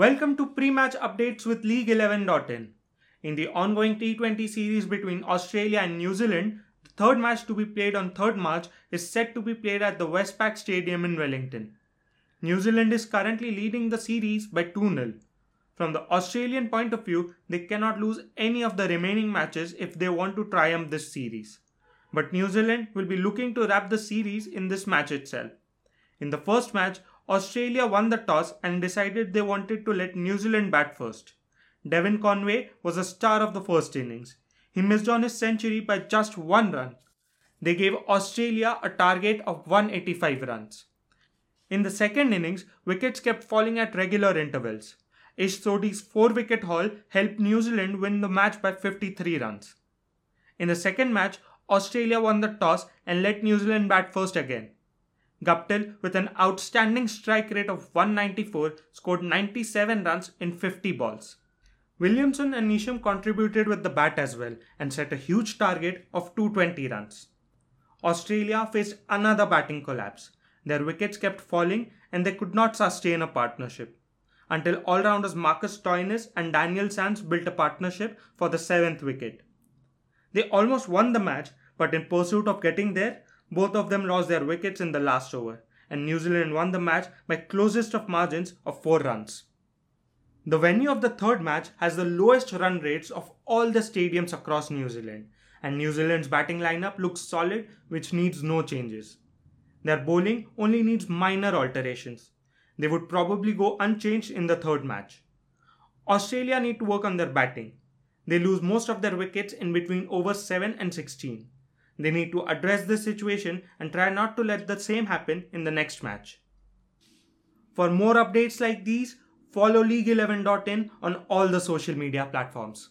Welcome to pre-match updates with League11.in. In the ongoing T20 series between Australia and New Zealand, the third match to be played on 3rd March is set to be played at the Westpac Stadium in Wellington. New Zealand is currently leading the series by 2-0. From the Australian point of view, they cannot lose any of the remaining matches if they want to triumph this series. But New Zealand will be looking to wrap the series in this match itself. In the first match, Australia won the toss and decided they wanted to let New Zealand bat first. Devon Conway was a star of the first innings. He missed on his century by just one run. They gave Australia a target of 185 runs. In the second innings, wickets kept falling at regular intervals. Ish Sodhi's 4 wicket haul helped New Zealand win the match by 53 runs. In the second match, Australia won the toss and let New Zealand bat first again. Guptill, with an outstanding strike rate of 194, scored 97 runs in 50 balls. Williamson and Neesham contributed with the bat as well and set a huge target of 220 runs. Australia faced another batting collapse. Their wickets kept falling and they could not sustain a partnership. Until all-rounders Marcus Stoinis and Daniel Sams built a partnership for the seventh wicket. They almost won the match, but in pursuit of getting there, both of them lost their wickets in the last over, and New Zealand won the match by closest of margins of 4 runs. The venue of the third match has the lowest run rates of all the stadiums across New Zealand, and New Zealand's batting lineup looks solid, which needs no changes. Their bowling only needs minor alterations. They would probably go unchanged in the third match. Australia need to work on their batting. They lose most of their wickets in between over 7 and 16. They need to address this situation and try not to let the same happen in the next match. For more updates like these, follow League11.in on all the social media platforms.